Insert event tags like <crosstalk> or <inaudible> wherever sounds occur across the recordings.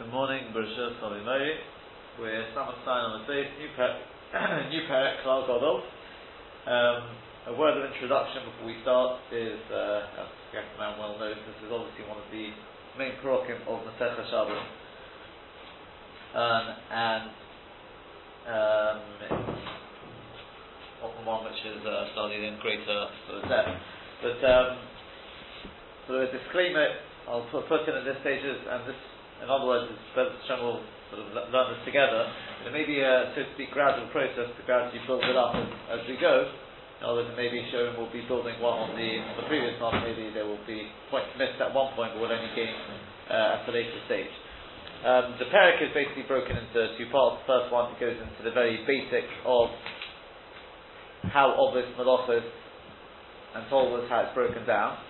Good morning, Bereshit Salimari. We're Samach Sign on the base, new parak, <coughs> new parak, Klal Godol. Um, a word of introduction before we start is, uh, as Gakman well knows, this is obviously one of the main parokim of Masechah Shabbos. Um, and um, one which is uh, studied in greater sort of depth. But um, a disclaimer I'll put, put in at this stage is, and this in other words, Bezat Hashem will sort of learn this together. It may be a, so to speak, gradual process to gradually build it up as, as we go. In other words, maybe Shurim will be building one on the, on the previous month, maybe there will be points missed at one point, but will only gain uh, at a later stage. Um, the parak is basically broken into two parts. The first one goes into the very basic of how obvious malachas and tolvas how it's broken down.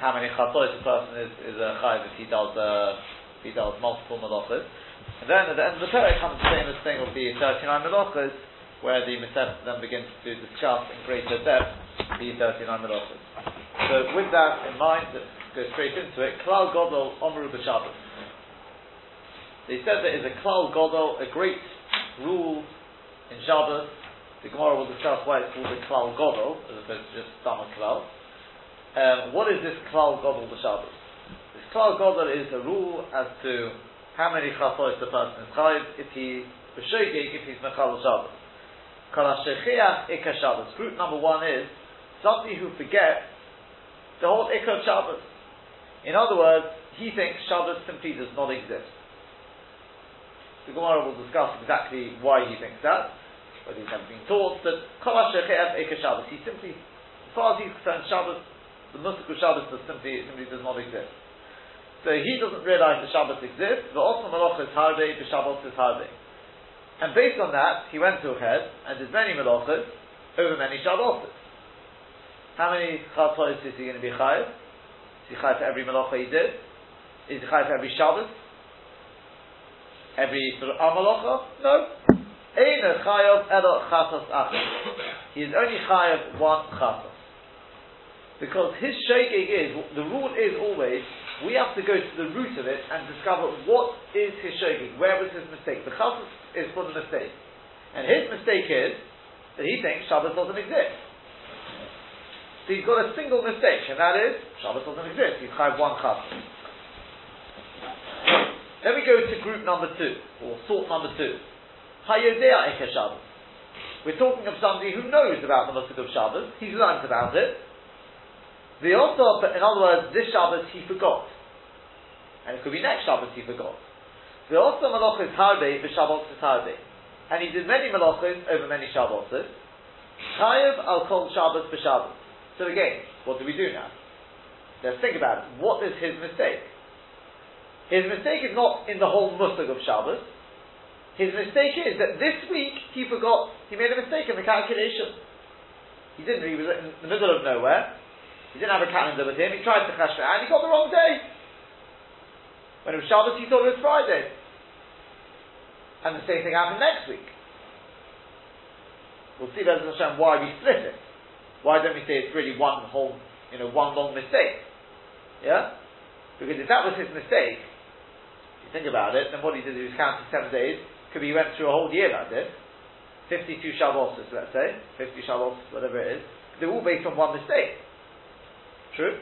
How many chatos a person is, is a chayv if he does uh, he does multiple malachas. And then at the end of the parak comes the famous thing of the 39 malachas, where the Masech then begins to discuss in greater depth the 39 malachas. So with that in mind, let's go straight into it. Klal Godol Omru B'Shabbos. They said there is a Klal Godol, a great rule in Shabbos. The Gemara will discuss why it's called a Klal Godol, as opposed to just Stamach Klal. Um, what is this Klal Godol B'Shabbos? Klal Godel is a rule as to how many chafos the person is chayiv if he b'shogeg if he's mechal Shabbos. Kol shechiach ikka Shabbos. Group number one is somebody who forgets the whole ikka Shabbos. In other words, he thinks Shabbos simply does not exist. The Gemara will discuss exactly why he thinks that, whether he's ever been taught that Kol shechiach ikka Shabbos. He simply, as far as he's concerned, Shabbos, the of Shabbos simply, simply does not exist. So he doesn't realize the Shabbos exists. The Osman Malach is Harbe, the Shabbos is Harbe. And based on that, he went to ahead and did many Malachas over many Shabbos. How many Chatzos is he going to be Chayiv? Is he Chayiv for every Malacha he did? Is he Chayiv for every Shabbos? Every sort of Amalacha? No. Eina Chayav Elo Chatos Achim. He is only Chayav one Chatos. Because his shaking is, the rule is always we have to go to the root of it and discover what is his shogeg, where was his mistake. The chassus is for the mistake. And his mistake is that he thinks Shabbos doesn't exist. So he's got a single mistake, and that is Shabbos doesn't exist. He's had one chassus. Then we go to group number two, or sort number two. Hayodea Eke Shabbos. We're talking of somebody who knows about the Musik of Shabbos. He's learned about it. The also, in other words, this Shabbos he forgot. And it could be next Shabbos he forgot. The also malach is harbe, the Shabbos is harbe. And he did many malachos over many Shabbos. Chayev al kol Shabbos b'Shabbos. So again, what do we do now? Let's think about it. What is his mistake? His mistake is not in the whole musag of Shabbos. His mistake is that this week he forgot, he made a mistake in the calculation. He didn't, he was in the middle of nowhere, he didn't have a calendar with him. He tried to chashva and he got the wrong day. When it was Shabbos, he thought it was Friday. And the same thing happened next week. We'll see, Bezos Hashem, why we split it. Why don't we say it's really one whole, you know, one long mistake? Yeah? Because if that was his mistake, if you think about it, then what he did, he was counting seven days. Could be he went through a whole year like this. 52 Shabbos, let's say. 50 Shabbos, whatever it is. They're all based on one mistake. True?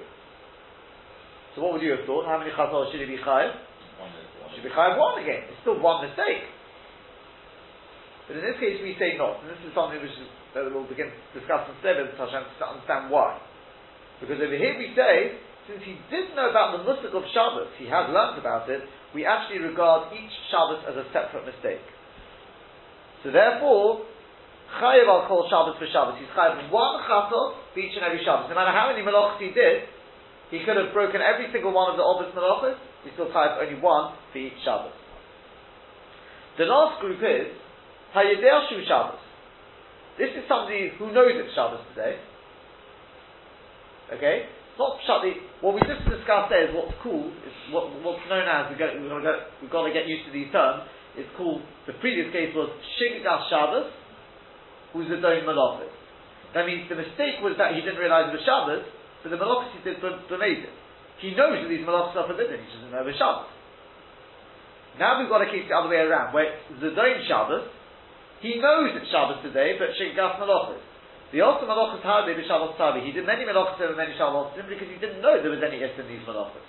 So what would you have thought? How many chazal should he be chayiv? Should be chayiv one again. It's still one mistake. But in this case we say not. And this is something which is, that we'll begin to discuss in Seven to understand why. Because over here we say, since he did know about the musik of Shabbos, he has learnt about it, we actually regard each Shabbos as a separate mistake. So therefore, Chayiv kol Shabbos for Shabbos. He's chayiv one chatos for each and every Shabbos. No matter how many melachos he did, he could have broken every single one of the obvious melachos. He still chayiv only one for each Shabbos. The last group is Hayedel Shu Shabbos. This is somebody who knows it's Shabbos today. Okay, not shadi. What we just discussed there is what's called is what, what's known as we've got, we've got, to get, used to these terms. It's called the previous case was Shigas Shabbos who's a doing malachis. That means the mistake was that he didn't realize it was Shabbos, so the malachis he did it. He knows that these malachis are forbidden, he doesn't know it was Shabbos. Now we've got to keep the other way around, where Zadoin Shabbos, he knows it's Shabbos today, but Shigas Malachas. The also Malachas Harbe Shabbos Tabi, he did many Malachas over many Shabbos simply because he didn't know there was any Is in these Malachas.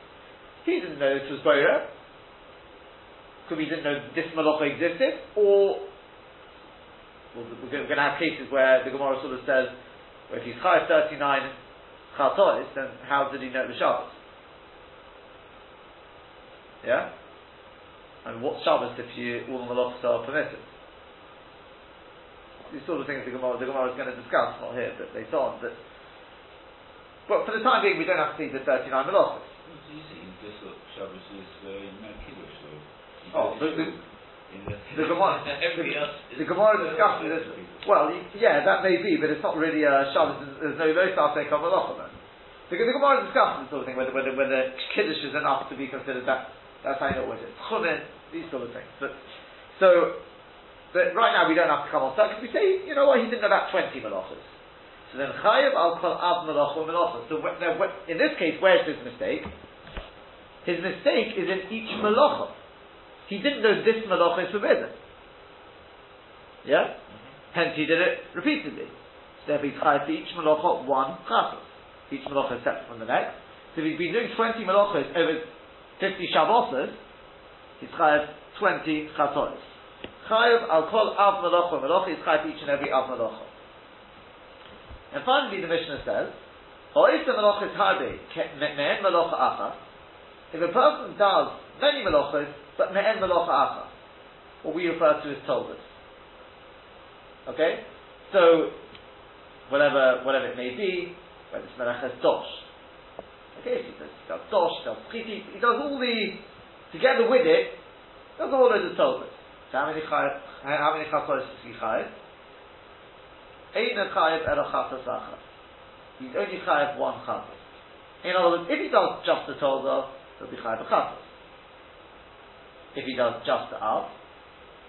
He didn't know this was Boira, because he didn't know this Malacha existed, or we're going to have cases where the Gemara sort of says, well, if he's Chayav 39 Chatois, then how did he know the Shabbos? Yeah? And what Shabbos if you, all the malachas are permitted? These sort of things the Gemara, the Gemara is going to discuss, not here, but later on. But, but for the time being, we don't have to see the 39 malachas. It's easy, look, Shabbos is uh, Kiddush, so... Oh, the, the, the Gemara, <laughs> else the Gemara discusses this. Well, yeah, that may be, but it's not really a Shabbos. There's no no on Malacha then. Because the Gemara discusses this sort of thing, whether, whether, whether Kiddush is enough to be considered that. That's how you know what it is. Chumin, these sort of things. But so, but right now we don't have to come on that because we say, you know what, he didn't know about twenty malachas. So then chayav al kol av malacha malacha. So when, now, when, in this case, where's his mistake? His mistake is in each malacha. He didn't know this malacha is forbidden. Yeah? Hence he did it repeatedly. So therefore he's chayav for each malacha one chatos. Each malacha is separate from the next. So if he's been doing 20 malachas over 50 Shabbos, he's chayav 20 chatos. Chayav al kol av malacha malacha is chayav each and every av malacha. And finally the Mishnah says, Ha'isa malacha is harbe, me'en malacha achas. If a person does many malachas, but me'en malacha achas, what we refer to as toldas. Okay? So, whatever, whatever it may be, whether it's melachas dosh. Okay, so he does, dosh, he does chiti, he does all the, together with it, does all those toldas. So how many chayav, how many chatos does he chayav? Ein er chayav elo er chatos achas. He's only chayav one chatos. In other words, if he does just the tolda, he'll be chayav a chatos. If he does just the av,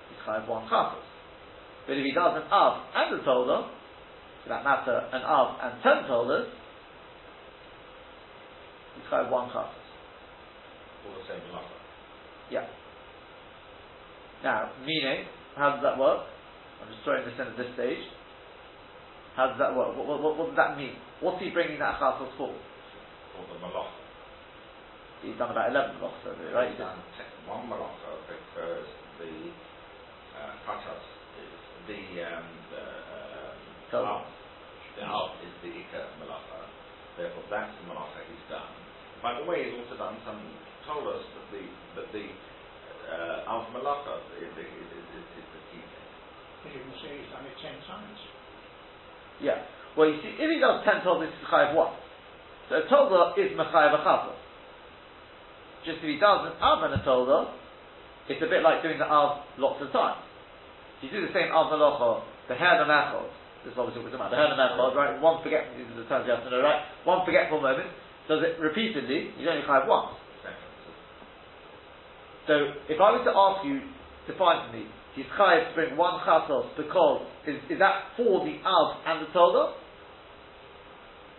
he's chayav one chatos. But if he does an av and a tolda, for that matter, an av and ten toldas, he's chayav one chatos. All the same malacha. Yeah. Now, meaning, how does that work? I'm just throwing this in at this stage. How does that work? What, what, what, what does that mean? What's he bringing that chatos for? Or the malacha. He's done about 11 blocks over it, right? He He's did- done te- One malacha because the uh, chatas is the um, the um, Tell. The alf is the ikka malacha. Therefore, that's the malacha he's done. By the way, he's also done some. Told us that the that the uh, alf malacha is, is, is, is, is the key thing. But you can say he's done it ten times. Yeah. Well, you see, if he does 10 toldas, it's chayav 1. So a tolda is mechayav a chatos. Just if he does an av and a tolda, it's a bit like doing the av lots of times. If you do the same av malacha, the hair and mechod, this is obviously what we're talking about, the hair and mechod, right? One forgetful, these are the terms you have to know, right? One forgetful moment, does it repeatedly, you only chayav once. So if I was to ask you to find me, he's chayav to bring one chatos because is, is that for the av and the tolda?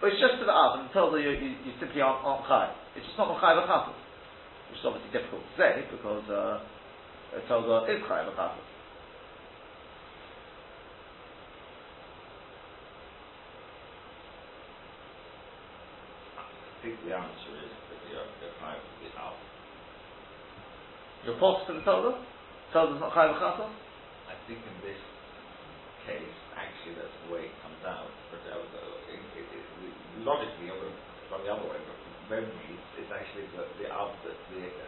Or it's just for the av and the tolda you, you, you simply aren't, aren't chayav. It's just not chayav a chatos, which is obviously difficult to say because uh, a tolda is chayav a. I think the answer is that the the five of the alf. You're forced to the tolda. Tolda's not chayav a. I think in this case, actually, that's the way it comes out. But uh, it, it, it, logically, it would have gone the other way. But from memory, it's, it's actually the, the alf that's the ikka.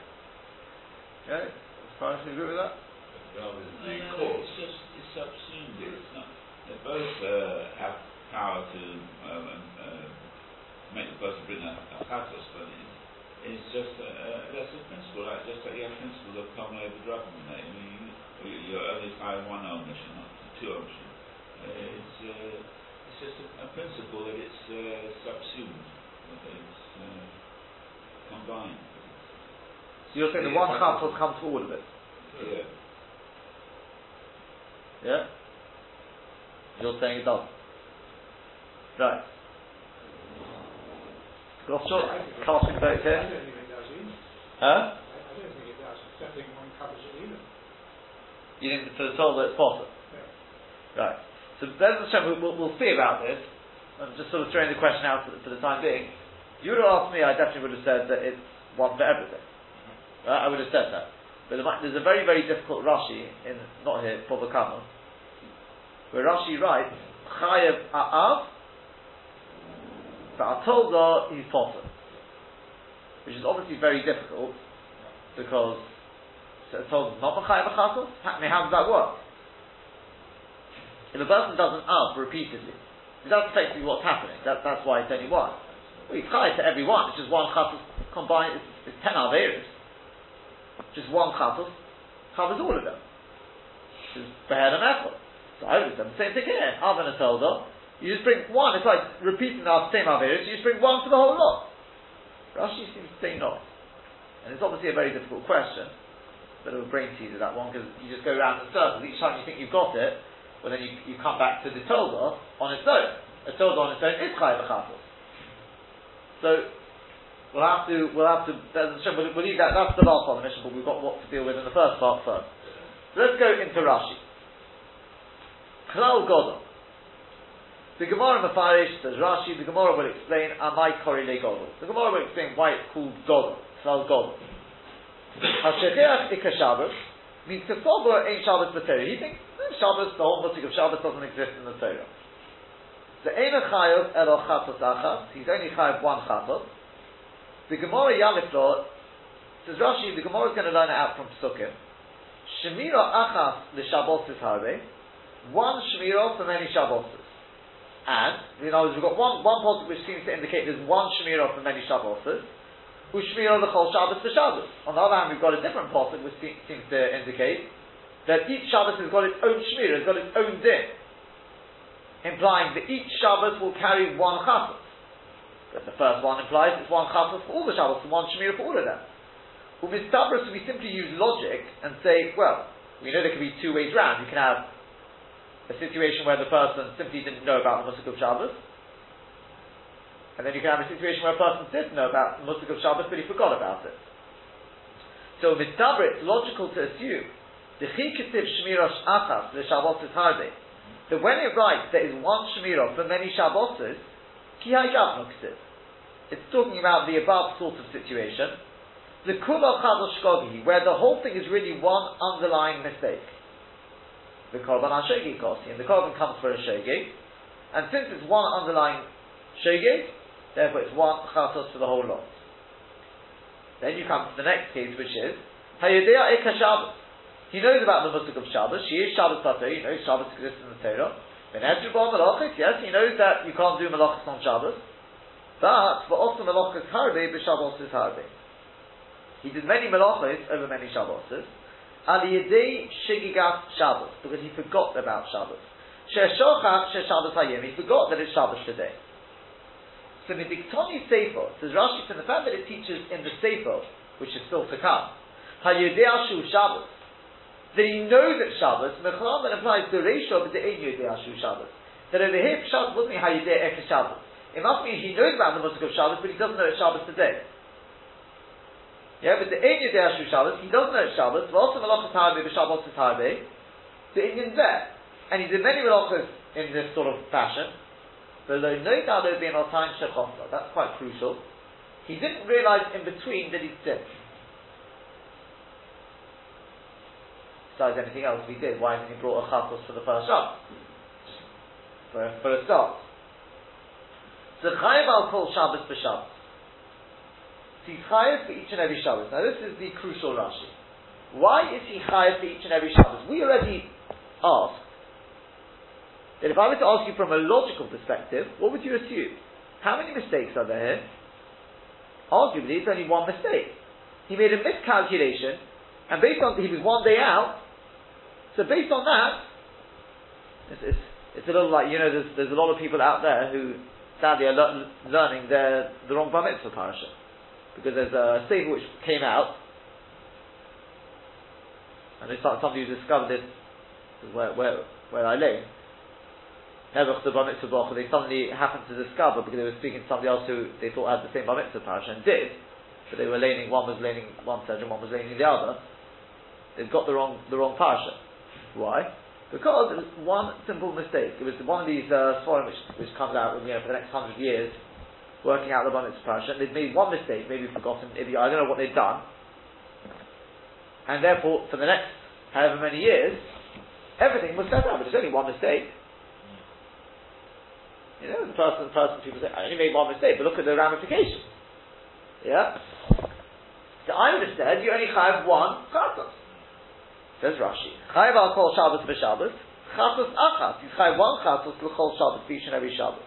Okay, as far as you agree with that. Well, it's No, the no, cause. it's just it's subsumed. It's not. They both uh, have power to um, uh, make the person bring a, a chatos, but it, it's just uh, uh, that's a principle. Like just like you have principle of common over drug I mean, you, you, you're only high one omission, not two omission. Uh, it's uh, it's just a, a principle that it's uh, subsumed, that it's uh, combined. So you're saying the one chatos comes for all of it. Yeah. Yeah? You're saying it doesn't. Right. Goshel, casting vote I here. don't think it does either. Huh? I I don't think it does. So don't one covers it either. You think for the Torah it's possible? Yeah. Right. So Bez Hashem, we'll, we'll, we'll see about this. I'm just sort of throwing the question out for the, for the time being. You would have asked me, I definitely would have said that it's one for everything. Mm-hmm. Right? I would have said that. But there's a very, very difficult Rashi in, not here, Bava Kamma, where Rashi writes, Chayev A'av, but Atolda, he's potter. Which is obviously very difficult, because is not Chayev Achatos? I mean, how does that work? If a person doesn't Av repeatedly, that's effectively what's happening. That, that's why it's only one. Well, he's Chayev to every one, it's just one Chatos combined, it's, it's ten Averis. Just one Chatos covers all of them. Is Beher and Echel. So I would have done the same thing here. Av and Atolda, you just bring one, it's like repeating our same Averis, you just bring one for the whole lot. Rashi seems to say not. And it's obviously a very difficult question. Bit of a brain teaser that one because you just go around in circles. Each time you think you've got it, well then you, you come back to the Tolda on its own. A Tolda on its own is Chayav Achatos. So we'll have to we'll have to we'll, leave that that's the last part of the mission, but we've got what to deal with in the first part first. So let's go into Rashi. Klal Godel. The Gemara Mafarish says Rashi, the Gemara will explain Amai Kori Le Godel. The Gemara will explain why it's called Godel, Klal Godel. Hashecheach Ika Shabbos means Kesobo ain't Shabbos B'Torah. He thinks Shabbos, the whole musik of Shabbos doesn't exist in the Torah. So Eina Chayav Elo Chatos Achas, he's only Chayav one Chatos. The Gemara Yaliflo says Rashi, the Gemara is going to learn it out from Psukim. Shemira Achas L'Shabbos is Harbe, one Shemira for many Shabbos. And, in know, we've got one, one posture which seems to indicate there's one Shemira for many Shabbos. Ushmira whole Shabbos for Shabbos. On the other hand, we've got a different pasuk which seems to indicate that each Shabbos has got its own Shmira, has got its own din, implying that each Shabbos will carry one Chatos. But the first one implies it's one Chatos for all the Shabbos and one Shmira for all of them. With Mistabros, we simply use logic and say, well, we know there can be two ways round. You can have a situation where the person simply didn't know about the Musik of Shabbos, and then you can have a situation where a person did know about the Musik of Shabbos, but he forgot about it. So with Mitzabra, it's logical to assume the Chiketiv Shmirosh Achas, the Shabbos is Harbe, that when it writes there is one Shmirah for many Shabboses, Ki Haygav Nuksiv. It's talking about the above sort of situation. The Kula Chadosh Shkogi, where the whole thing is really one underlying mistake. The Korban HaShegi Kosi, and the Korban comes for a Shegi, and since it's one underlying Shegi, Therefore, it's one chatos for the whole lot. Then you come to the next case, which is Hayodea Eka Shabbos. He knows about the musik of Shabbos. She is Shabbos Pater. He knows Shabbos exists in the Torah. Yes, he knows that you can't do Malachis on Shabbos. But for also Malachis Harbe, Shabbos is Harbe. He did many Malachis over many Shabboses. Ali Yedei Shigigas Shabbos because he forgot about Shabbos. Sheshochach Shabbos Hayim. He forgot that it's Shabbos today. So Midiktoni Sefer, says Rashi, from the fact that it teaches in the Sefer, which is still to come, Hayudeashu Shabbos, that he knows that Shabbos, Mechlam, that implies the ratio of the Ein Yudeashu Shabbos. That over here, Shabbos doesn't mean Hayudea Eka Shabbos. It must mean he knows about the Musik of Shabbos, but he doesn't know it's Shabbos today. Yeah, but the Ein Yudeashu Shabbos, he doesn't know it's Shabbos, but also Malachas Harbe, but Shabbos Harbe, the Inyan there. And he did many Malachas in this sort of fashion, But Below no doubt being time shechosla. That's quite crucial. He didn't realize in between that he'd. Besides anything else we did, why hasn't he brought a chatos for the first shot? For, for a start. So chayiv al kol Shabbos b'Shabbos. So he's chayiv for each and every Shabbos. Now this is the crucial Rashi. Why is he chayiv for each and every Shabbos? We already asked that if I were to ask you from a logical perspective, what would you assume? How many mistakes are there here? Arguably, it's only one mistake. He made a miscalculation, and based on he was one day out, so based on that, it's, it's, it's a little like you know, there's, there's a lot of people out there who sadly are le- learning their the wrong bar mitzvah parasha because there's a sefer which came out, and there's somebody who discovered this where where where I live they suddenly happened to discover because they were speaking to somebody else who they thought had the same Bar Mitzvah parasha and did, but they were leaning, one was leaning one and one was leaning the other. they've got the wrong the wrong parsha. Why? Because it was one simple mistake. It was one of these uh, which, which comes out you know, for the next hundred years, working out the Bonnet parsha. They've made one mistake, maybe forgotten. Maybe, I don't know what they've done, and therefore for the next however many years, everything was set up. But it's only one mistake. You know, the person, the person, people say, I only made one mistake, but look at the ramifications. Yeah? So I would have said, you only have one chatos. Says Rashi. Chayav al kol Shabbos b'Shabbos. Chatos achas. You chayav one chatos l'chol Shabbos each and every Shabbos.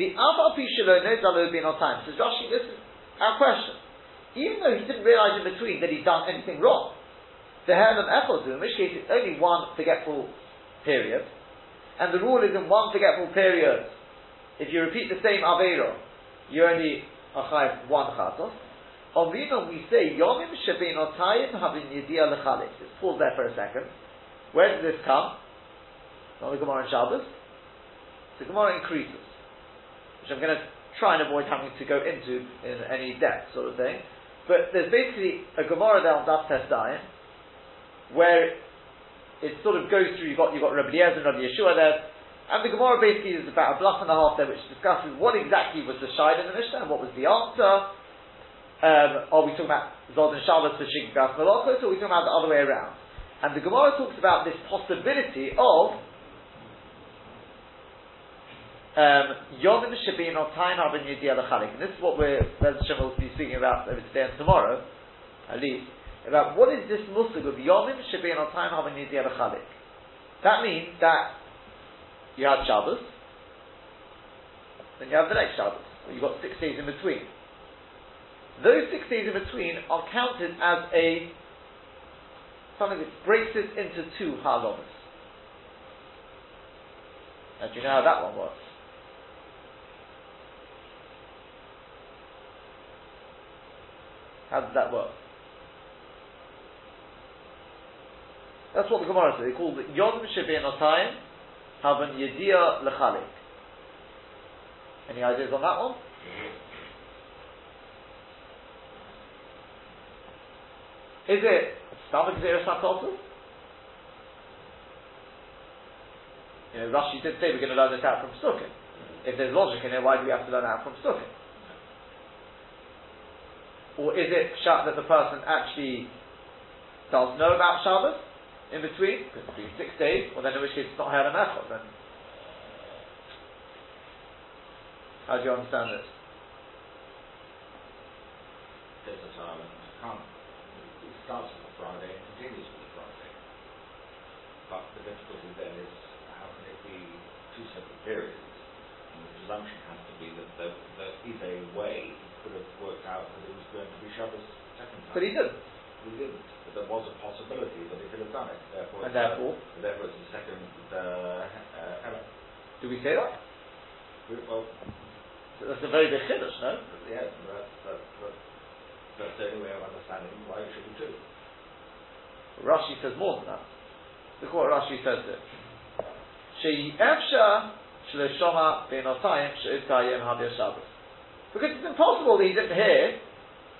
The Aval Pishalo knows that there no time. Says Rashi, this is our question. Even though he didn't realize in between that he'd done anything wrong, the Herman Echel in which case it's only one forgetful period, and the rule is in one forgetful period, if you repeat the same Aveiro, you only are one Chatos. On Rima we say, Yomim Shabin Otayim Havin Yedia Lechalik. Let's pause there for a second. Where does this come? Not the Gemara in Shabbos. The Gemara in Krisus, which I'm going to try and avoid having to go into in any depth, sort of thing. But there's basically a Gemara there on Daf Testayim, where it sort of goes through. You've got you've got Rabbi Eliezer and Rabbi Yeshua there, and the Gemara basically is about a block and a half there, which discusses what exactly was the shide in the Mishnah and what was the answer. Um, are we talking about Zod and Shabbos for Shigas Malachos, or are we talking about the other way around? And the Gemara talks about this possibility of um, Yomim Shabin or Tain Haben Yediyah And this is what we're, Bez Hashem will be speaking about today and tomorrow, at least about what is this musig of Yomim Shebein al Time Havanidi Chalik. That means that you have Shabbos, then you have the next Shabbos. You've got six days in between. Those six days in between are counted as a something that breaks it into two halamas. Now, do you know how that one works? How does that work? That's what the Gemara says. They call it Yom Otayim Havan Yedia Lechalik. Any ideas on that one? Is it stomach Xeris HaTotu? You know, Rashi did say we're going to learn this out from Psukim. If there's logic in it, why do we have to learn out from Psukim? Or is it shot that the person actually does know about Shabbos? in between, because it's been six days, well then in which case it's not Hayal Echot, then. How do you understand this? Desert Island can't. It starts on Friday and continues on Friday. But the difficulty then is how can it be two separate periods? And the presumption has to be that there, there is a way he could have worked out that it was going to be Shabbos second time. But he didn't. He didn't But there was a possibility that he could have done it. Therefore, and therefore, a, therefore it's the second uh, uh, Do we say that? We, well, that's a very big chiddush, no? Yes, that's, that's, that's, that's the only way of understanding why it should be two. Rashi says more than that. Look what Rashi says there. She'efsha shloshoma be'notayim she'ivkayim habir Shabbos. Because it's impossible that he didn't hear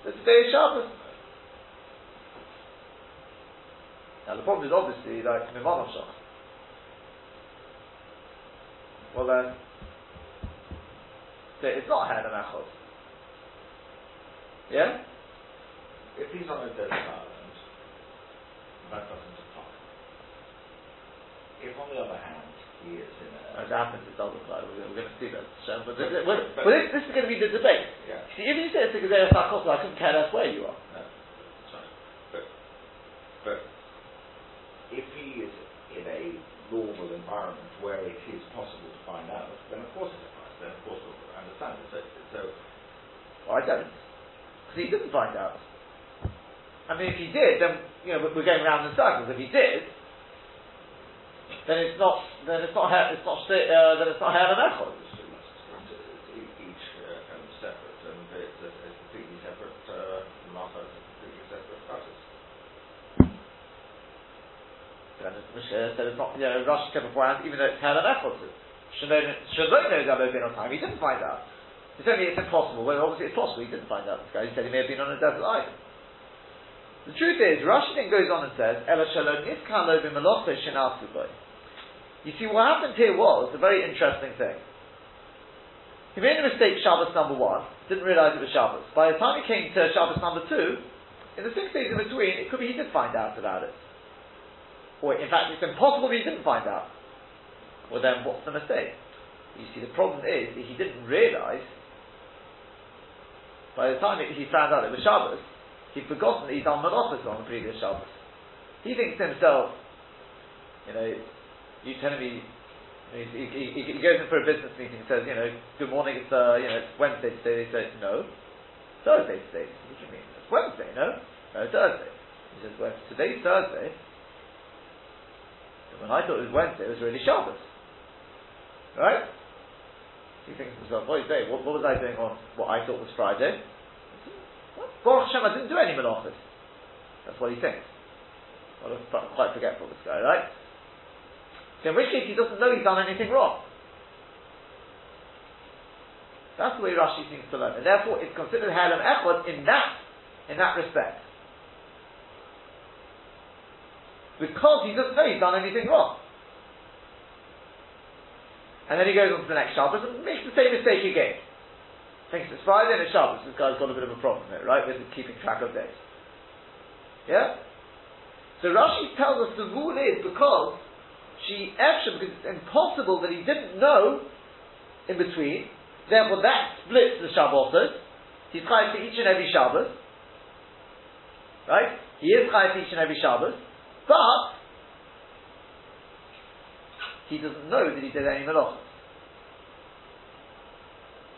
that today is Shabbos. Now the problem is obviously like Mimanov Shach. Well then, it's not Hannah Machos. Yeah? If he's on a desert island, that doesn't apply. If on the other hand, he is in a... As happens, it does apply. We're, we're going to see that. But, this, but, but this, this, is going to be the debate. Yeah. See, if you say it's a Gezerah Sakos, I couldn't care less where you are. No. Sorry. But, but if he is in a normal environment where it is possible to find out, then of course it applies. Then of course we'll understand it. So, so well, I don't, because he didn't find out. I mean, if he did, then you know we're going around in circles. If he did, then it's not then it's not it's not uh, then it's not Helen Echol. Each uh, kind separate, and it's a, it's a completely separate. Uh, completely separate process. And Moshe said it's not, you know, Rashi said beforehand, even though it's Helen Echot. Shalom knows that been on time. He didn't find out. He said it's impossible. Well, obviously it's possible. He didn't find out. This guy. He said he may have been on a desert island. The truth is, Rashi then goes on and says, Ela shalom nifkan lo b'melocha. You see, what happened here was a very interesting thing. He made a mistake Shabbos number one, didn't realize it was Shabbos. By the time he came to Shabbos number two, in the six days in between, it could be he did find out about it. Or in fact, it's impossible he didn't find out. Well then, what's the mistake? You see, the problem is that he didn't realize, by the time he found out it was Shabbos, he'd forgotten that he'd done Malachas on the previous Shabbos. He thinks to himself, you know, you telling me, he, he, he, he, goes in for a business meeting and says, you know, good morning, it's, uh, you know, it's Wednesday today. They say, no, Thursday today. What do you mean? It's Wednesday, no? No, Thursday. He says, well, today's Thursday. When I thought it was Wednesday, it was really Shabbos. Right? He thinks to himself, what is day? What, what was I doing on what I thought was Friday? Baruch Hashem, I didn't do any malachas. That's what he thinks. Well, quite forgetful, this guy, right? So in which case he doesn't know he's done anything wrong. That's the way Rashi seems to learn. And therefore it's considered Halem Echad in that in that respect. Because he doesn't know he's done anything wrong. And then he goes on to the next Shabbos and makes the same mistake again. Thinks it's Friday and it's Shabbos. This guy's got a bit of a problem here, right, with keeping track of days. Yeah? So Rashi tells us the rule is because she extra because it's impossible that he didn't know in between. Therefore, that splits the Shabbotot. He's chayav for each and every Shabbos, right? He is chayav for each and every Shabbos, but he doesn't know that he did any melachos.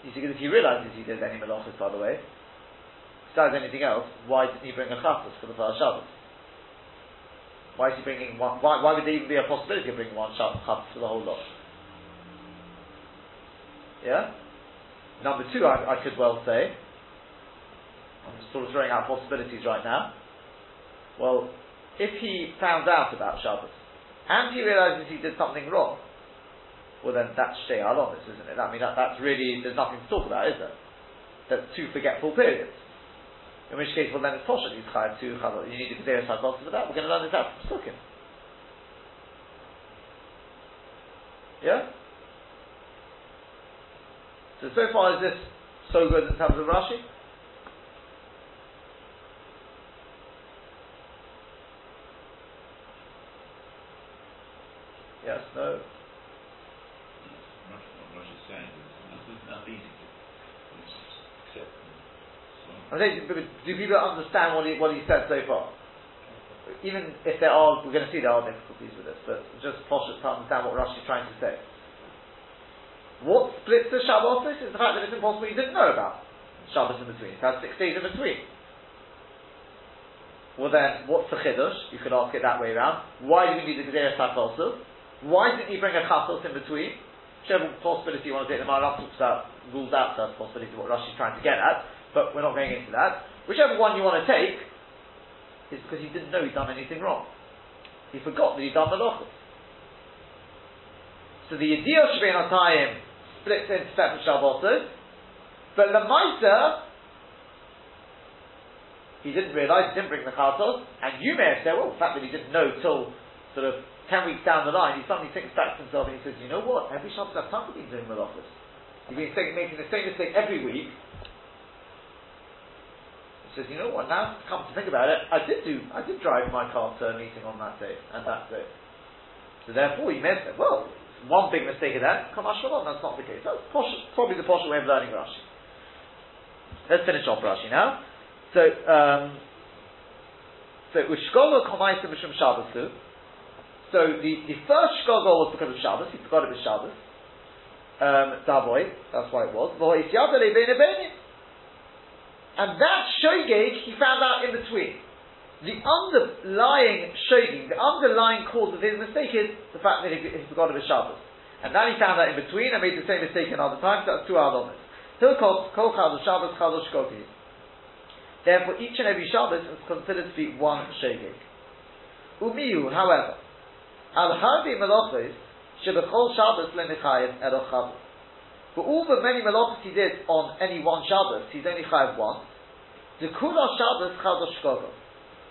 You see, because if he realizes he did any melachos, by the way, besides anything else, why didn't he bring a chatos for the first Shabbos? Why is he bringing one? Why, why would there even be a possibility of bringing one chatas for the whole lot? Yeah. Number two, I, I could well say. I'm sort of throwing out possibilities right now. Well, if he found out about Shabbos and he realizes he did something wrong, well then that's Shei Alonis, isn't it? I mean, that, that's really, there's nothing to talk about, is there? That's two forgetful periods. In which case, well then it's Poshet, he's chayav to Chalot. You need a Gzeres HaKos for that. We're going to learn this out from Psukim. Yeah? So, so far is this so good in terms of Rashi? Yes, no? What Rashi's saying is not easy to accept. I'm saying, do people understand what he, what he said so far? Even if there are, we're going to see there are difficulties with this, but just posh to understand what Rashi is trying to say. What splits the Shabbos is the fact that it's impossible you didn't know about Shabbos in between. It has six days in between. Well then, what's the chiddush? You could ask it that way around. Why do we need the Gzeres HaKosu? Why didn't he bring a chatos in between? Whichever possibility you want to take, the Maharam talks about, rules out that possibility what Rashi is trying to get at but we're not going into that. Whichever one you want to take is because he didn't know he'd done anything wrong. He forgot that he'd done the lochus. So the idea of Shvein Atayim splits into separate Shabbotos, but the Maisa, he didn't realize, he didn't bring the Chatos, and you may have said, well, the fact that he didn't know till sort of 10 weeks down the line, he suddenly thinks back to himself and he says, you know what, every Shabbos I've been doing Malachas. He's been making the same mistake every week, says, you know what, now come to think about it, I did do, I did drive my car to a meeting on that day, and that day. So therefore, may have said, well, one big mistake of that, Kamash Shalom, that's not the case. That's posh, probably the posh way of learning Rashi. Let's finish off Rashi now. So, um, so Ushkolo Komaisa Mishum Shabbasu. So the, the first Shkogol was because of Shabbos, he forgot it was Shabbos. Um, Davoy, that's why it was. And that shogeg he found out in between. The underlying shogeg, the underlying cause of his mistake is the fact that he, he forgot of his Shabbos. And then he found out in between and made the same mistake another time, so that's two alomas. Hilkot, kol Shabbos. Therefore, each and every Shabbos is considered to be one shogeg. Umiyu, however, al harbi melochis, shebechol Shabbos lenichayev eroch Shabbos. For all the many melachos he did on any one Shabbos, he's only chayav once. The kula Shabbos chadosh shkogo.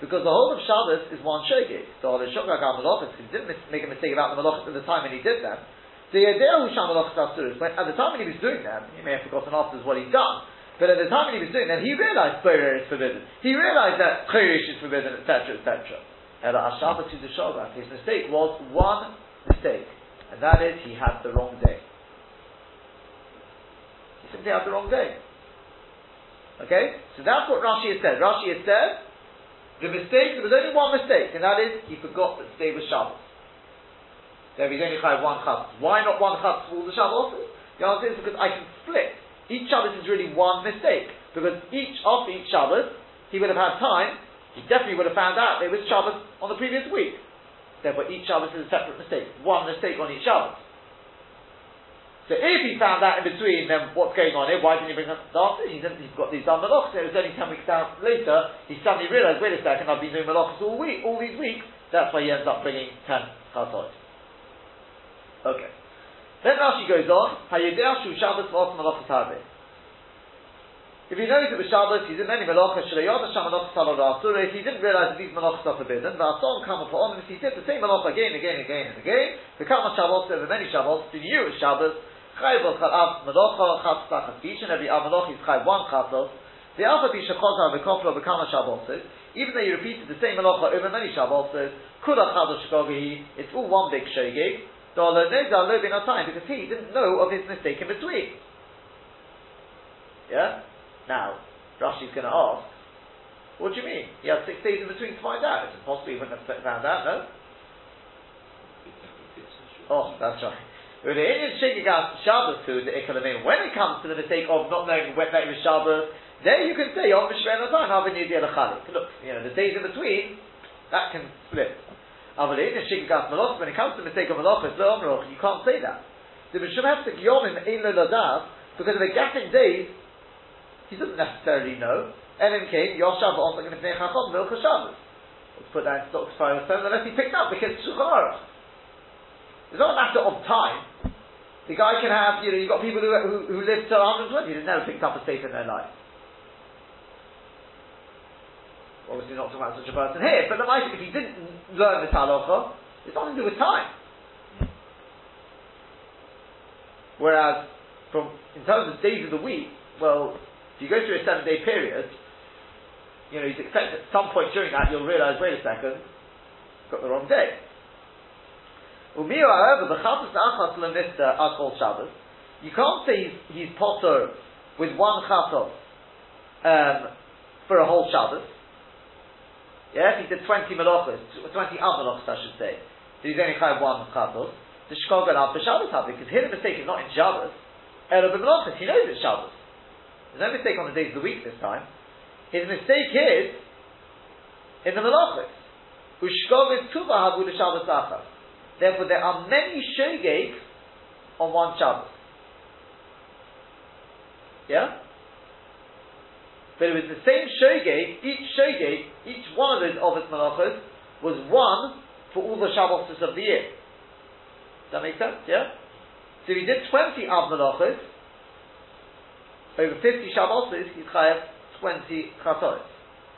Because the whole of Shabbos is one shogeg. So the shogeg malachas, he didn't make a mistake about the malachas at the time when he did them. So Yadeu Sham malachas asuris. At the time when he was doing them, he may have forgotten afterwards what he'd done. But at the time when he was doing them, he realized Borer is forbidden. He realized that Chirish is forbidden, etc., etc. And Ashabah to the Shabbat, his mistake was one mistake, and that is he had the wrong day. Simply had the wrong day. Okay? So that's what Rashi has said. Rashi has said the mistake, there was only one mistake, and that is he forgot that today was Shabbos. So he's only chayav one chutz. Why not one chutz for all the Shabbos? The answer is because I can split. Each Shabbos is really one mistake. Because each, of each Shabbos, he would have had time, he definitely would have found out there was Shabbos on the previous week. Therefore each Shabbos is a separate mistake. One mistake on each Shabbos. So if he found out in between, then what's going on here? Why didn't he bring up after? He didn't, he's got these done malachas. It was only ten weeks down later. He suddenly realised, wait a second, I've been doing malachas all week, all these weeks. That's why he ends up bringing ten chatzot. Okay. Then Rashi goes on. Hayedeh Shabbos v'os malachas. If he knows it was Shabbos, he's in any malachas. Shleiyad Sham malachas halal If he didn't realise that these malachas are forbidden, v'ason come upon him. If he did the same malach again, again, again, and again, the kama Shabbos over many Shabbos, he knew it was Shabbos. Chayv al chalav melacha chatz tachas each and every av melach is chayv one chatzos. The alpha be shechozar v'koflo v'kama shabboses. Even though you repeated the same melacha over many shabboses, kula chadosh shkogahi. It's all one big shogeg. Though no zal lo bin time because he didn't know of his mistake in between. Yeah. Now Rashi's going to ask, what do you mean? He had six days in between to find out. It's impossible he wouldn't have found out. No. Oh, that's right. When it comes to the mistake of not knowing when that was Shabbos, there you can say, oh, Look, you know, the days in between, that can split. When it comes to the mistake of Malachas, you can't say that. The because of the gap in days, he doesn't necessarily know. Elim Yoshav to finish Chachom, Milcha. Let's put that in Stock's Fire unless he picked up because Shulchan It's not a matter of time. The guy can have, you know, you've got people who, who, who live to 120 who've never picked up a safe in their life. Obviously not talking about such a person here, but the might if he didn't learn the halacha, it's nothing to do with time. Whereas, from in terms of days of the week, well, if you go through a seven day period, you know, you'd expect at some point during that you'll realise, wait a second, got the wrong day. Umiyo, however, the chatas achas lemista are called Shabbos. You can't say he's, he's potter with one chatos um, for a whole Shabbos. Yeah, if he did 20 melachos, 20 melachos, I should say, so he's only chayav one chatos. The shkogan after Shabbos have because his mistake is not in Shabbos. Elo b'melachos, he knows it's Shabbos. There's no mistake on the days of the week this time. His mistake is in the melachos. Ushkogan tuva havu the Shabbos achas. Therefore, there are many shogegs on one Shabbos. Yeah? But it was the same shogeg, each shogeg, each one of those Ovis Malachos was one for all the Shabbos of the year. Does that make sense? Yeah? So he did 20 Av Malachos, over 50 Shabbos, he's chayav 20 Chatos.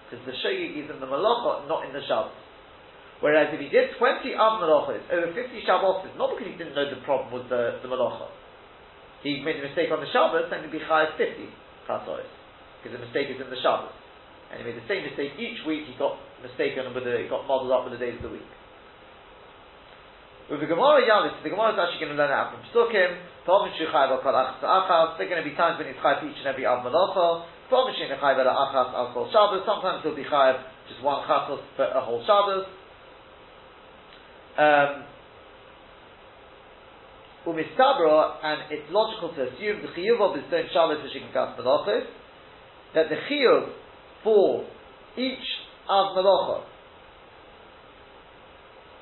Because the shogeg is in the Malacha, not in the Shabbos. Whereas if he did 20 Av Malachos, over 50 Shabbos, not because he didn't know the problem was the, the Malacha. He made a mistake on the Shabbos, then he'd be Chayav 50 Chatos. Because the mistake is in the Shabbos. And he made the same mistake each week, he got mistaken with the, he got muddled up with the days of the week. With the Gemara Yalis, the Gemara is actually going to learn out from Psukim, they're going to be times when he's chayav each and every Av Malacha, sometimes he'll be chayav just one chatos for a whole Shabbos, um, and it's logical to assume the chiyuv of his own Shabbos v'shikinkas melachos, that the chiyuv for each av melacha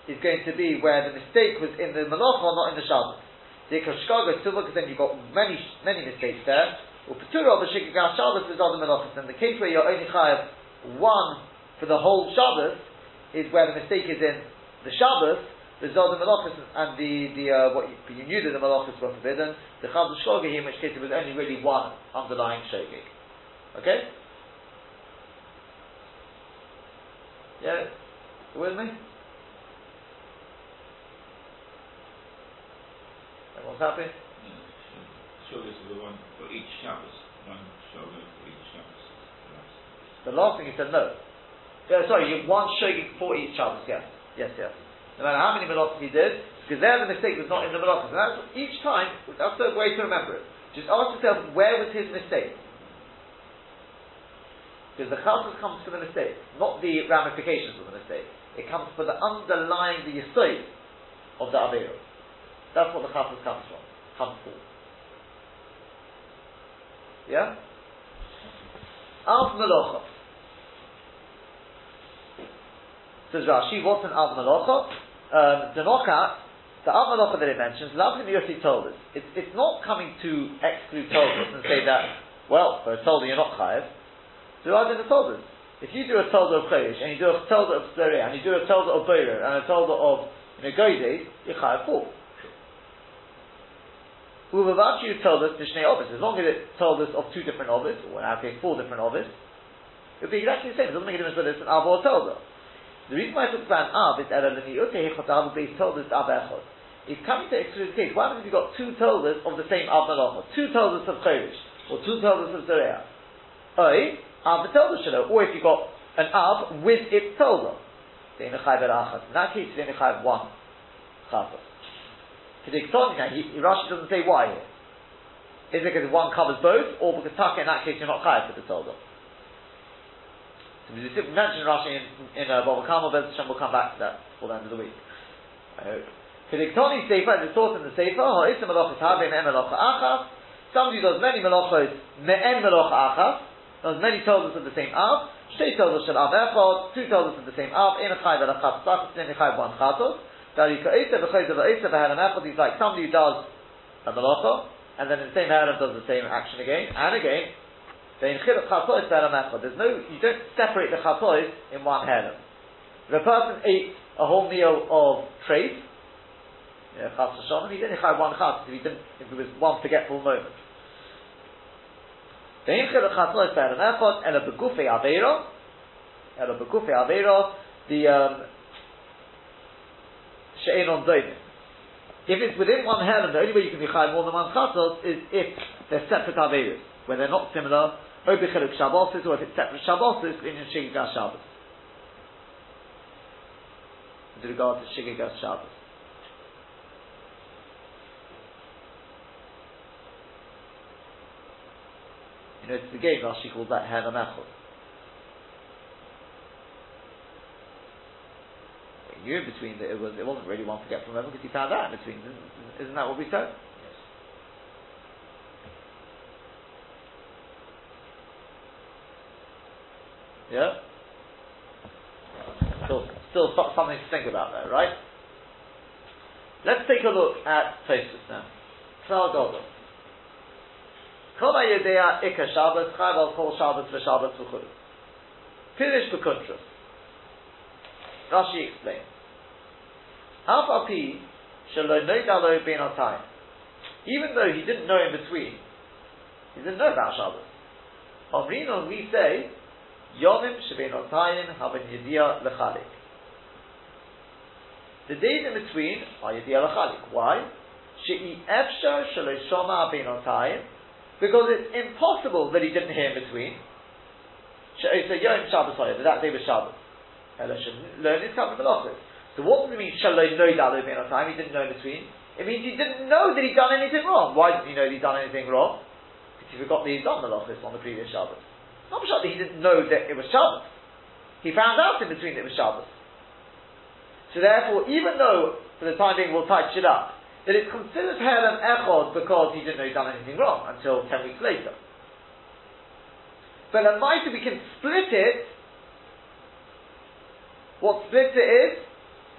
is going to be where the mistake was in the melacha, not in the Shabbos. The Kashkaga Silva, because then you've got many many mistakes there. Upetura b'shikinkas Shabbos is other melachos, and the case where you're only chayav one for the whole Shabbos is where the mistake is in the Shabbos, the Zod and Malachis and the, the uh, what you, you, knew that the Malachis were forbidden, the Chaz Shogeg, in which case it was only really one underlying Shogeg. Okay? Yeah? You with me? Everyone's happy? Yeah, is the one for each Shabbos. One shoulder for each Shabbos. The last thing he said, no. Yeah, sorry, you one shogig for each Shabbos, yes. Yes, yes. No matter how many melachos he did, because there the mistake was not in the melachos. And that's each time, that's the way to remember it. Just ask yourself, where was his mistake? Because the chassid comes from the mistake, not the ramifications of the mistake. It comes from the underlying, the yesod of the Avera. That's what the chassid comes from, comes for. Yeah? Av Melocha. Says Rashi, what's an Av Melocha? Um, the knockout, the Av Melocha that it mentions, Avim Yossi told us, it's, it's not coming to exclude Toldos and say that, well, for a Toldo you're not chayav. So than the Toldos. If you do a Toldo of Chodesh, and you do a Toldo of Zereh, and you do a Toldo of Beirah, and a Toldo of, you know, Goydes, you're chayav four. Uvavachi you told us Mishnei Ovis, as long as it told us of two different Ovis, or in our case four different Ovis, it would be exactly the same. It doesn't make a difference whether it's an Av or a Toldo. The reason why I talk about Av is Toldos Av Echot. It's coming to exclude case. Happens if you've got two Toldos of the same Av Malacha? Two Toldos of Chodesh, or two Toldos of Zereah. Oi, Av Toldos Shalo, or if you've got an Av with its Toldo. In that case, you're have one Chazos. Kediktoni, now, he, Rashi doesn't say why here. Is it because one covers both, or because Taka in that case you're not chayav for the Toldo? We mentioned Rashi in, in uh, Bava Kamma, but we'll come back to that for the end of the week. I hope. Kediktoni Sefer, the source in the Sefer, Ha'isa Melachas Me'en Melacha Achas, somebody does many Melachos Me'en Melacha Achas, does many of the same Av, Shtei Toldos Shel Av Echad, two of the same Av, in a Chayv and a Chas, in a Chayv one Chatos, He's like somebody does a malacha, and then in the same harem does the same action again, and again. There's no, you don't separate the chatois in one harem. If a person ate a whole meal of trace, yeah, chas he didn't have one chas if he didn't, if it was one forgetful moment. The um, she'ein on If it's within one heaven, the only way you can be chayav more than one chatos is if they're separate averis, when they're not similar, or it's shabbosis, or if it's separate shabbosis, in shigigas shabbos. With regard to shigigas shabbos. You know, it's the game Rashi calls that Hera Mechel. knew in between that it was it wasn't really one forgetful moment because he found out in between. Isn't, isn't that what we said? Yeah. Still, still something to think about there, right? Let's take a look at Tosfos now. Klal Godel. Kol Yedea Ika Shabbos Chayv Al Kol Shabbos VeShabbos V'Chulu. Pirish B'Kuntras. Rashi explains. Even though he didn't know in between, he didn't know about Shabbos. Omrino, we say, Yomim Shabinotayim Haben Yedia Lechalik. The days in between are Yedia Lechalik. Why? She'i Efshar Shaloshoma Abinotayim because it's impossible that he didn't hear in between. She'osa Yom Shabbos that day was Shabbos. Learn his couple of so what does it mean, Shalom no dalo time? He didn't know in between. It means he didn't know that he'd done anything wrong. Why didn't he know that he'd done anything wrong? Because he forgot that he'd done the malachis on the previous Shabbos. It's not sure that he didn't know that it was Shabbos. He found out in between that it was Shabbos. So therefore, even though, for the time being, we'll touch it up, that it considers Helen Echod because he didn't know he'd done anything wrong until ten weeks later. But at might we can split it. What splits it is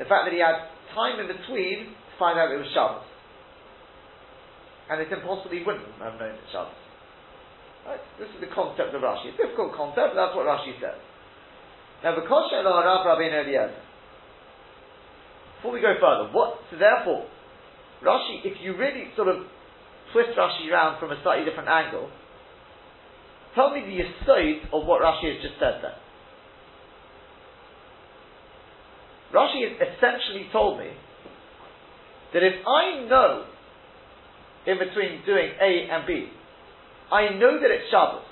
the fact that he had time in between to find out it was Shabbos. And it's impossible he wouldn't have known it's Shabbos. Right? This is the concept of Rashi. It's a difficult concept, that's what Rashi says. Now, the because Rav Rabbeinu Eliezer, before we go further, what, so therefore, Rashi, if you really sort of twist Rashi around from a slightly different angle, tell me the aside of what Rashi has just said there. Rashi has essentially told me that if I know in between doing A and B, I know that it's Shabbos,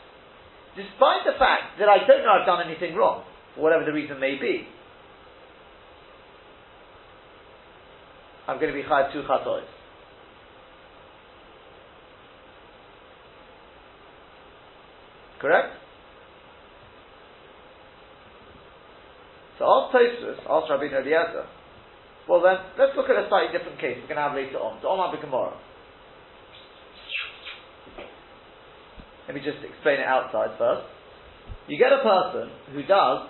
despite the fact that I don't know I've done anything wrong, for whatever the reason may be. I'm going to be chayav two chatois. Correct? So ask Tosfos, ask Rabbi Eliezer. Well then, let's look at a slightly different case we're going to have later on. So Omar Gemara. Let me just explain it outside first. You get a person who does.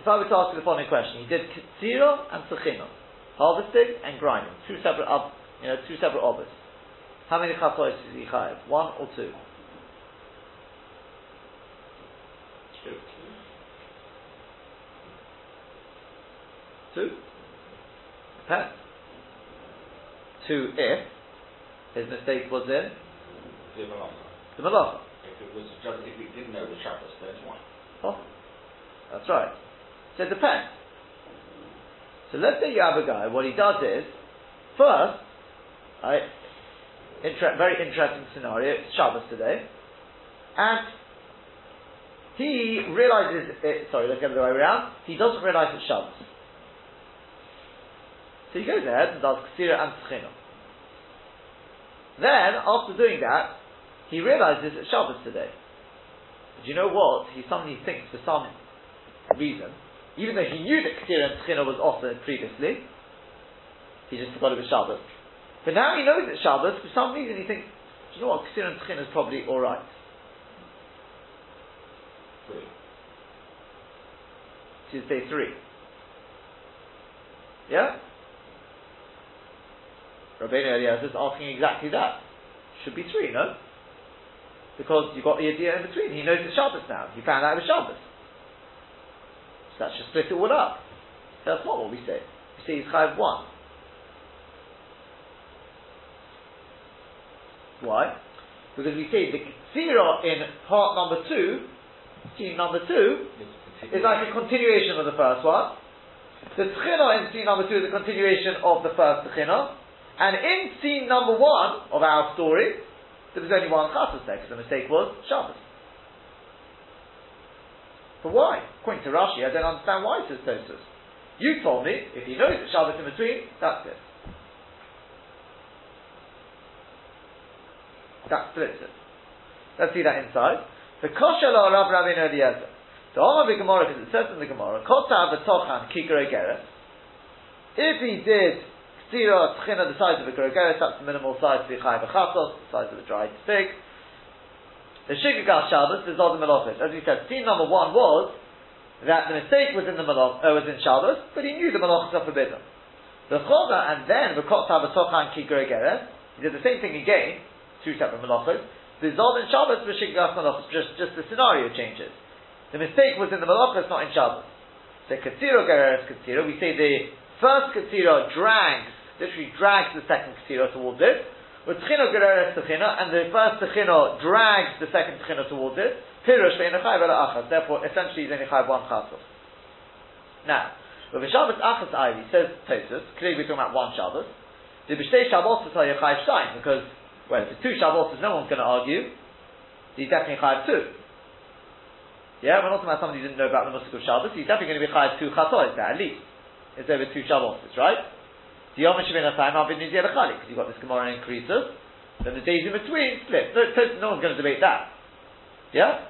If I were to ask you the following question, he did Katsira and Sechina, harvesting and grinding, two separate, you know, two separate obas. How many chatois does he have? One or two? Two. Two? Depends. Two if his mistake was in The malacha. the malacha. If it was just, if he didn't know the Shabbos, then it's one. Oh, that's right. So it depends. So let's say you have a guy, what he does is, first, right, inter- very interesting scenario, it's Shabbos today, and he realizes, it, sorry, let's get the other way around, he doesn't realize it's Shabbos. So he goes ahead and does Ksira and Tchina. Then, after doing that, he realizes it's Shabbos today. But you know what? He suddenly thinks for some reason, even though he knew that Ksira and Tchina was offered previously, he just forgot it was Shabbos. But now he knows it's Shabbos, for some reason he thinks, do you know what, Ksira and Tchina is probably alright. Tuesday three. Yeah? Rabbeinu Eliezer is asking exactly that. Should be three, no? Because you've got the idea in between. He knows it's Shabbos now. He found out it was Shabbos. So that should split it all up. That's not what we say. We say he's Chayav one. Why? Because we say the Ketzira in part number two, scene number two, is like a continuation of the first one. The Tchina in scene number two is a continuation of the first Tchina. And in scene number one of our story, there was only one Chassas there, because the mistake was Shabbos. But why? According to Rashi, I don't understand why it says Tosfos. You told me, if he knows that Shabbos in between, that's it. That splits it. Let's see that inside. The kosher la Rav Rabbeinu Eliezer. The Omar Gemara, because it says in the Gemara, Kota v'tochan kikere geres. If he did Ktira tchina the size of a geres, that's the minimal size for the chay v'chasos, the size of a dried fig. The Shigagas Shabbos is all the Melachos. As we said, scene number one was that the mistake was in the Melach, uh, was in Shabbos, but he knew the Melachos are forbidden. The Choga and then the Kota v'tochan kikere geres, he did the same thing again, two separate Melachos. The Zod in Shabbos was Shigagas Melachos, just, just the scenario changes. The mistake was in the Malachas, not in Shabbos. So Katsira Gereres Katsira, we say the first Katsira drags, literally drags the second Katsira towards it. With Tchino Gereres Tchino, and the first Tchino drags the second Tchino towards it. Pirush Ve'enachai Vela Achas. Therefore, essentially, he's only Chai one Chasos. Now, with the Shabbos Achas Ivy, says Tosfos, clearly we're talking about one Shabbos. The B'shtei Shabbos is Chai Shtaim, because, well, if it's two Shabbos, no one's going to argue. He's definitely Chai two. Yeah, we're not talking about somebody who didn't know about the Musik of Shabbos. He's definitely going to be chayav two chatois there, at least. It's over two Shabbos, right? The Yom Shavin Asayim Avin Nizir Chalik, because you've got this Gemara in Krisus. Then the days in between split. No, no one's going to debate that. Yeah?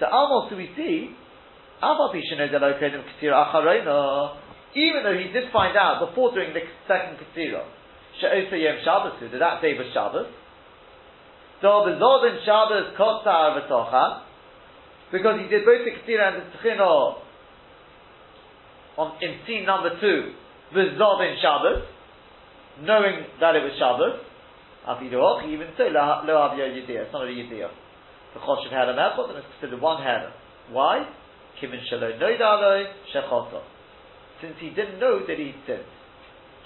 So almost do we see, even though he did find out before doing the second Ketzira, She'osa Yom Shabbos, that that day was Shabbos, because he did both the Ketira and the Tchino on, in scene number two, V'zod in Shabbos, knowing that it was Shabbos, Afidoch, even so, Lo Avyo Yediyah, it's not a Yediyah. The Choshev had a Melchot, and it's considered one head. Why? Kimin Shalo Noidalo Shechoto. Since he didn't know that he sinned.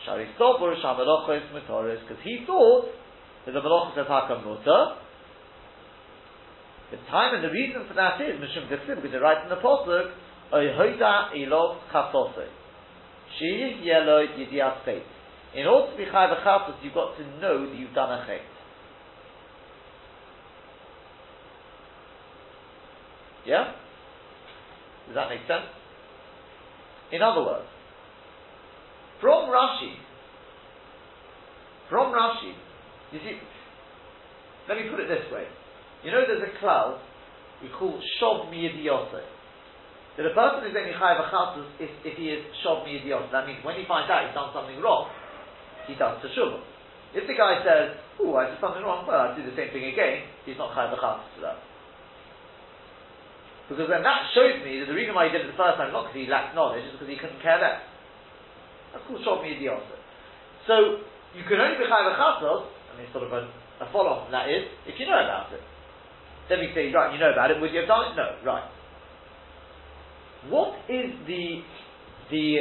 Shari Sobur Shamalachos Mutaris, because he thought that the Malachos of Hakam Mutar, the time and the reason for that is Mishum Dichsim, because it writes in the Pasuk, Oihoida ilov chasose. She yellow yidias faith. In order to be chayav chatos, you've got to know that you've done a chet. Yeah? Does that make sense? In other words, from Rashi, from Rashi, you see, let me put it this way. You know there's a cloud we call Shov Miyadiyose. That a person is only Chayav Achatus if, if he is Shov Miyadiyose. That means when he finds out he's done something wrong, he does Teshuvah. If the guy says, oh, I did something wrong, well, I'll do the same thing again, he's not Chayav Achatus for that. Because then that shows me that the reason why he did it the first time, not because he lacked knowledge, is because he couldn't care less. That's called Shov Miyadiyose. So, you can only be Chayav Achatos, I mean, sort of a, a follow-on that is, if you know about it. Then we say, right, you know about it, would you have done it? No, right. What is the the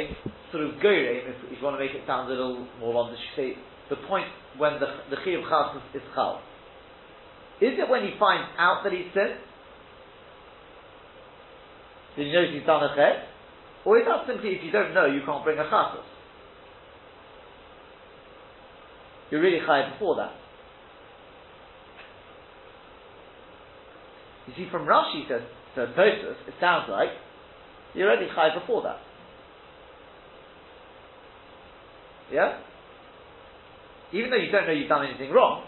sort of goyim, if, if you want to make it sound a little more on the say the point when the the chiyuv chas is chal? Is it when he finds out that he's sinned? Did he know he's done a chet? Or is that simply if you don't know you can't bring a chatos? You're really high before that. You see, from Rashi to, to Tosfos, it sounds like you're already high before that. Yeah? Even though you don't know you've done anything wrong,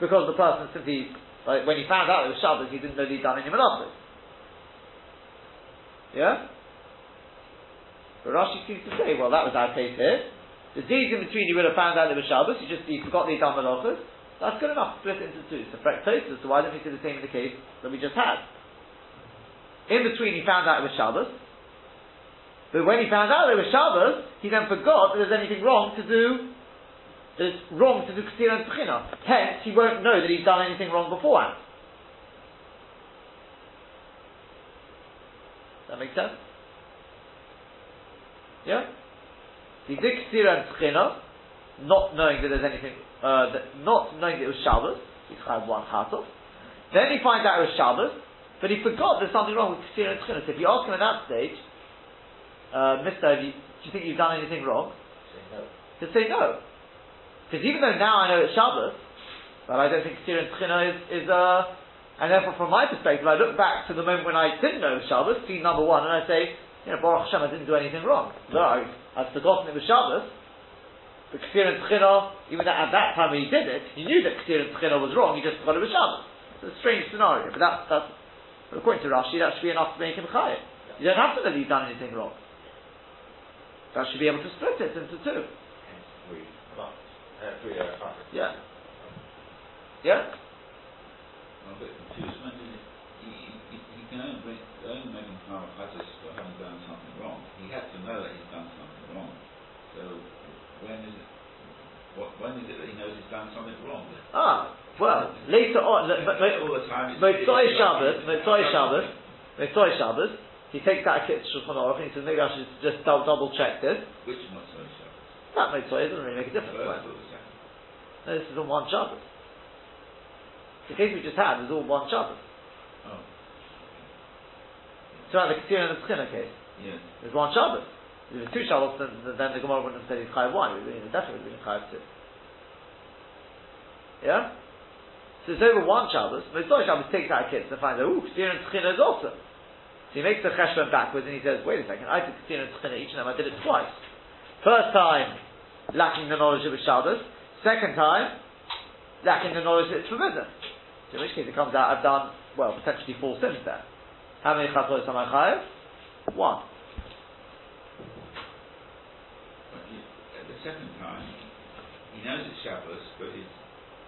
because the person simply, like, when he found out it was Shabbos, he didn't know he'd done any malachos. Yeah? But Rashi seems to say, well, that was our case here. The days in between you would have found out it was Shabbos, you just you forgot he'd done malachos. That's good enough split into two. So so why don't we do the same in the case that we just had? In between, he found out it was Shabbos. But when he found out it was Shabbos, he then forgot that there's anything wrong to do. That it's wrong to do Ksir and Tchina. Hence, he won't know that he's done anything wrong beforehand. That makes sense? Yeah? He did Ksir and Tchina, not knowing that there's anything uh, that, not knowing that it was Shabbos, he's had one Chatov. Then he finds out it was Shabbos, but he forgot there's something wrong with Ksir and Tchinas. If you ask him at that stage, uh, Mister, you, do you think you've done anything wrong? Say no. He'll say no. Because even though now I know it's Shabbos, but I don't think Ksir and Tchina is, is uh, and therefore from my perspective, I look back to the moment when I didn't know Shabbos, scene number one, and I say, you know, Baruch Hashem, I didn't do anything wrong. No, I, I've forgotten it was Shabbos, but Ksir and Tchina, even at that time when he did it, he knew that Ksir and Tchina was wrong, he just thought it was Shabbos. It's a strange scenario, but that's, that's according to Rashi, that should be enough to make him chayiv. You don't have to know that you've done anything wrong. That should be able to split it into two. Three, not, uh, three uh, classes. Yeah. Yeah? I'm a bit. When he, he, he can only, bring, only make him Chatas for having done something wrong. He has to know that he's done something wrong. So when is it? What, when is it that he knows he's done something wrong? Ah, well, later on, All the time. it's- Shabbos, it's- Motzoi Shabbos, Motzoi Shabbos, he takes that kit to Shulchan Aruch and he says, maybe I should just double, double check this. Which so Shabbos? That Motzoi doesn't really make a difference. first When. or the second? No, this is on one Shabbos. The case we just had was all one Shabbos. Oh, So like the Ketir and the Tchina case, yes. there's one Shabbos. If was two Shabbos, then, then the Gemara wouldn't have said he's Chayav one, it would have definitely been Chayav two. Yeah? So it's over one Shabbos, Motzoi Shabbos takes out a kit and finds out, ooh, Ketir and Tchina is awesome. So he makes the cheshbon backwards and he says, wait a second, I did Ketir and Tchina each of them, I did it twice. First time, lacking the knowledge of Shabbos. Second time, lacking the knowledge that it's forbidden. So in which case it comes out, I've done, well, potentially four sins there. How many chatos am I chayav? One. But at the second time, he knows it's Shabbos, but he's,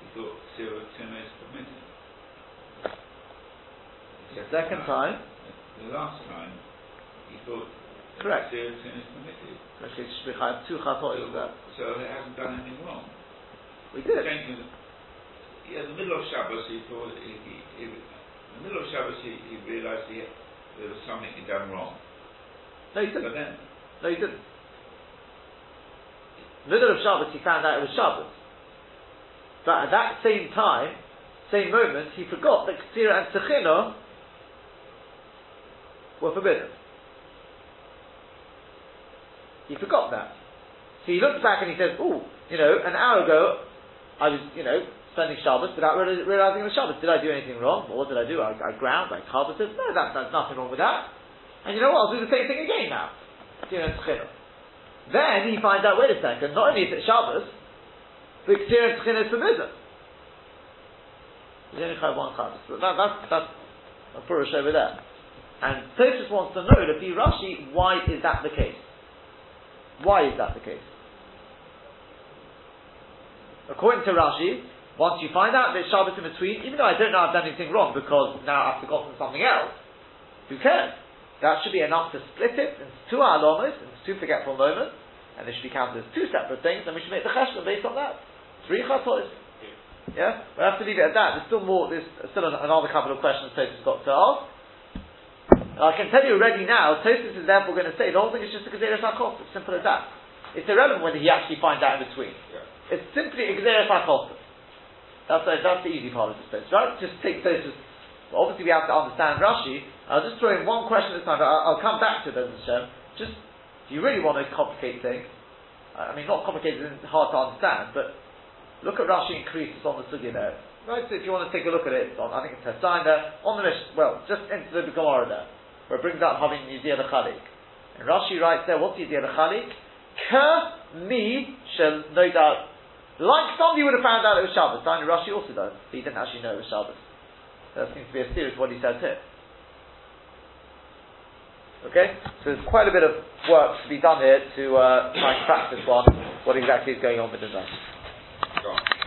he thought Sirah Tina is permitted. The second time, The last time, he thought Correct. Sirah Tina is permitted. in which case it should be chayav two chatos So, so he hasn't done anything wrong. We did. Yeah, in the middle of Shabbos, he thought, he, he, he, in the middle of Shabbos, he, he realized he, there was something he'd done wrong. No, But didn't. then, No, you didn't. The Middle of Shabbos, he found out it was Shabbos. But at that same time, same moment, he forgot that Ksira and Sechina were forbidden. He forgot that. So he looks back and he says, "Oh, you know, an hour ago, I was, you know, spending Shabbos without reali- realizing it was Shabbos. Did I do anything wrong? What did I do? I, I ground, I carpeted? No, that, there's nothing wrong with that. And you know what? I'll do the same thing again now. Then he finds out, wait a second, not only is it Shabbos, but Ktira Tchina is forbidden. There's only Chai one Shabbos. That, that's, that's a Purush over there. And Tosfos wants to know, to be Rashi, why is that the case? Why is that the case? According to Rashi, once you find out there's Shabbos in between, even though I don't know I've done anything wrong because now I've forgotten something else, who cares? That should be enough to split it into two alamas, into two forgetful moments, and they should be counted as two separate things, and we should make the cheshbon based on that. Three chatos. Yeah? We have to leave it at that. There's still more, there's still another couple of questions Tosfos got to ask. I can tell you already now, Tosfos is therefore going to say the whole thing is just a Gezeres HaKos. It's simple as that. It's irrelevant whether he actually finds out in between. Yeah. It's simply a Gezeres HaKos. That's the, that's the easy part of this place, right? Just take Tosfos. Obviously, we have to understand Rashi. I'll just throw in one question this time, but I'll, I'll come back to it, Bezos Hashem. Just, do you really want to complicate things, I mean, not complicated and hard to understand, but look at Rashi increases on the Sugya there. Right, so if you want to take a look at it, on, I think it's there, on the Mish, well, just into the Gemara there, where it brings out having Yizir Chalik. And Rashi writes there, what's Yizir Chalik? Ka mi shall, no doubt, like somebody would have found out it was Shabbos. Daniel Rashi also does, but he didn't actually know it was Shabbos. That seems to be a serious what he says here. Okay, so there's quite a bit of work to be done here to uh, try and crack this one, what exactly is going on with the.